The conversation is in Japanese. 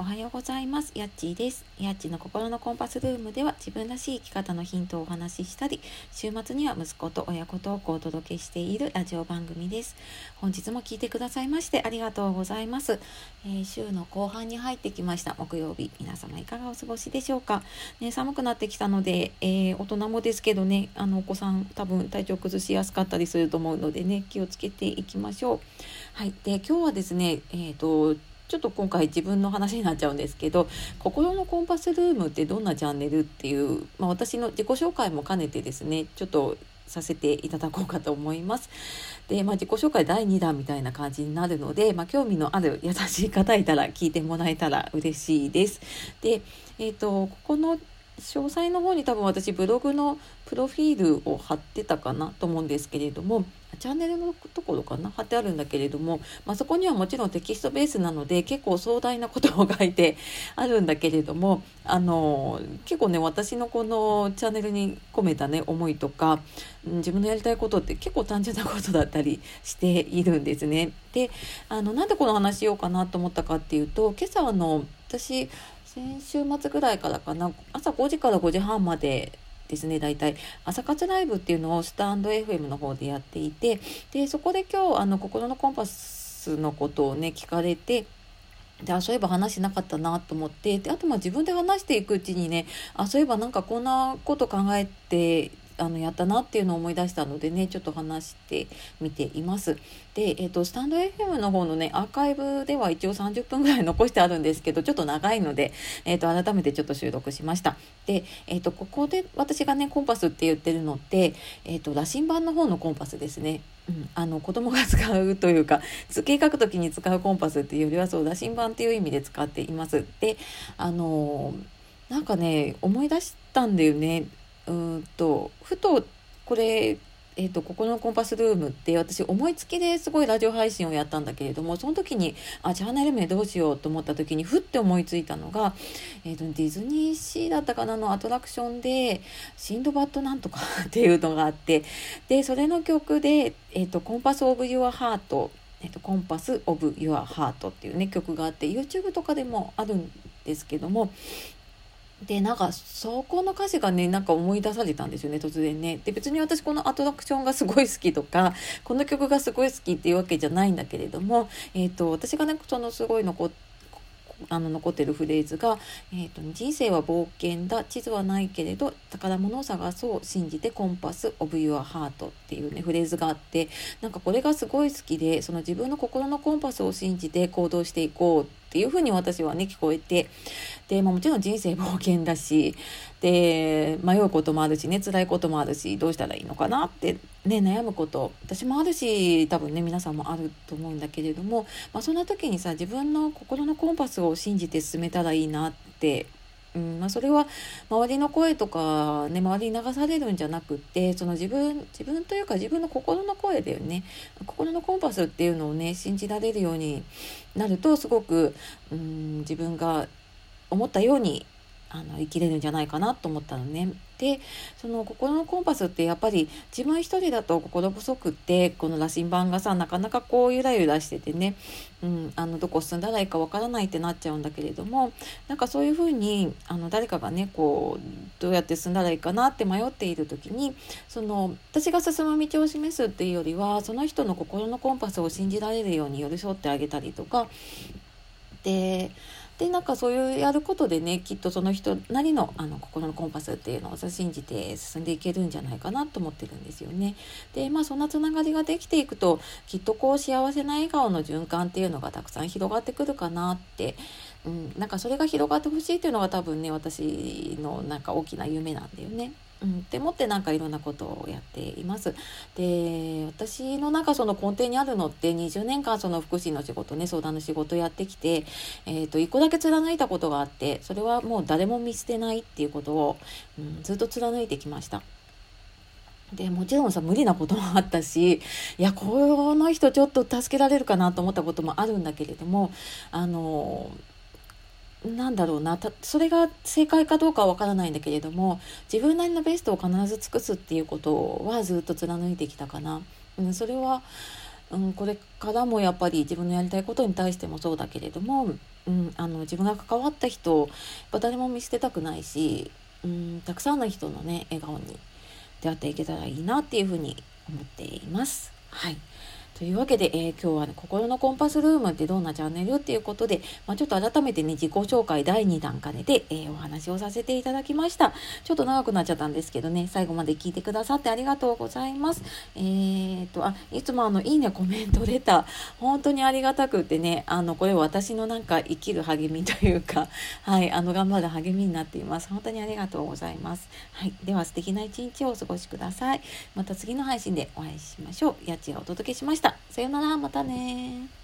おはようございます。やっちーです。やっちの心のコンパスルームでは自分らしい生き方のヒントをお話ししたり週末には息子と親子トークをお届けしているラジオ番組です。本日も聞いてくださいましてありがとうございます、えー、週の後半に入ってきました。木曜日皆様いかがお過ごしでしょうか？ね寒くなってきたので、えー、大人もですけどねあのお子さん多分体調崩しやすかったりすると思うのでね気をつけていきましょう。はい。で今日はですねえっ、ー、とちょっと今回自分の話になっちゃうんですけど「心のコンパスルームってどんなチャンネル?」っていう、まあ、私の自己紹介も兼ねてですねちょっとさせていただこうかと思います。で、まあ、自己紹介第2弾みたいな感じになるので、まあ、興味のある優しい方いたら聞いてもらえたら嬉しいです。で、えっ、ー、とここの詳細の方に多分私ブログのプロフィールを貼ってたかなと思うんですけれどもチャンネルのところかな貼ってあるんだけれども、まあ、そこにはもちろんテキストベースなので結構壮大なことを書いてあるんだけれどもあの結構ね私のこのチャンネルに込めたね思いとか自分のやりたいことって結構単純なことだったりしているんですね。であのなんでこの話しようかなと思ったかっていうと今朝の私先週末ぐらいからかな朝5時から5時半までですね大体。朝活ライブっていうのをスタンド FM の方でやっていてでそこで今日あの心のコンパスのことをね聞かれてであそういえば話してなかったなと思ってであとまあ自分で話していくうちにねあそういえばなんかこんなこと考えてあのやったなっていうのを思い出したのでねちょっと話してみています。で、えーと、スタンド FM の方のねアーカイブでは一応30分ぐらい残してあるんですけどちょっと長いので、えーと、改めてちょっと収録しました。で、えーと、ここで私がねコンパスって言ってるのって、えー、と羅針盤の方のコンパスですね。うん、あの子供が使うというか図形書く時に使うコンパスっていうよりはそう羅針盤っていう意味で使っています。であのー、なんかね思い出したんだよねうんとふとこれえーと、ここのコンパスルームって私思いつきですごいラジオ配信をやったんだけれどもその時にあチャンネル名どうしようと思った時にふって思いついたのが、えーと、ディズニーシーだったかなのアトラクションで「シンドバッドなんとか 」っていうのがあってでそれの曲で「えーと、 Compass of Your Heart」えーと「Compass of Your Heart」っていうね曲があって YouTube とかでもあるんですけどもでなんかそこの歌詞がねなんか思い出されたんですよね突然ね。で別に私このアトラクションがすごい好きとか この曲がすごい好きっていうわけじゃないんだけれども、えーと、私がねそのすごい残あの残ってるフレーズが、えーと「人生は冒険だ地図はないけれど宝物を探そう信じてコンパスオブユアハート」っていうねフレーズがあってなんかこれがすごい好きでその自分の心のコンパスを信じて行動していこうっていうふうに私はね聞こえて。で、まあ、もちろん人生冒険だしで迷うこともあるしね辛いこともあるしどうしたらいいのかなってね悩むこと私もあるし多分ね皆さんもあると思うんだけれども、まあ、そんな時にさ自分の心のコンパスを信じて進めたらいいなってうんまあ、それは周りの声とか、ね、周りに流されるんじゃなくってその自分自分というか自分の心の声だよね。心のコンパスっていうのをね信じられるようになるとすごくうん自分が思ったようにあの生きれるんじゃないかなと思ったのね。でその心のコンパスってやっぱり自分一人だと心細くってこの羅針盤がさなかなかこうゆらゆらしててね、うん、あのどこ進んだらいいかわからないってなっちゃうんだけれどもなんかそういうふうにあの誰かがねこうどうやって進んだらいいかなって迷っている時にその私が進む道を示すっていうよりはその人の心のコンパスを信じられるように寄り添ってあげたりとかででなんかそういうやることでねきっとその人なりのあの心のコンパスっていうのを信じて進んでいけるんじゃないかなと思ってるんですよね。でまあそんなつながりができていくときっとこう幸せな笑顔の循環っていうのがたくさん広がってくるかなってうん、なんかそれが広がってほしいっていうのが多分ね私のなんか大きな夢なんだよね。うん、って思ってなんかいろんなことをやっています。で私のなんかその根底にあるのって20年間その福祉の仕事ね相談の仕事やってきて、えーと、一個だけ貫いたことがあってそれはもう誰も見捨てないっていうことを、うん、ずっと貫いてきました。でもちろんさ無理なこともあったしいやこの人ちょっと助けられるかなと思ったこともあるんだけれどもあのなんだろうなそれが正解かどうかはわからないんだけれども自分なりのベストを必ず尽くすっていうことはずっと貫いてきたかな。うん、それはうん、これからもやっぱり自分のやりたいことに対してもそうだけれども、うん、あの自分が関わった人誰も見捨てたくないし、うん、たくさんの人のね笑顔に出会っていけたらいいなっていうふうに思っています。はいというわけで、えー、今日はね、心のコンパスルームってどんなチャンネルっていうことで、まあ、ちょっと改めてね、自己紹介第2弾兼ねて、えー、お話をさせていただきました。ちょっと長くなっちゃったんですけどね、最後まで聞いてくださってありがとうございます。えー、と、あ、いつもあの、いいね、コメント、レター、本当にありがたくてね、あの、これ私のなんか生きる励みというか、はい、あの、頑張る励みになっています。本当にありがとうございます。はい、では素敵な一日をお過ごしください。また次の配信でお会いしましょう。やちがお届けしました。さよなら、またね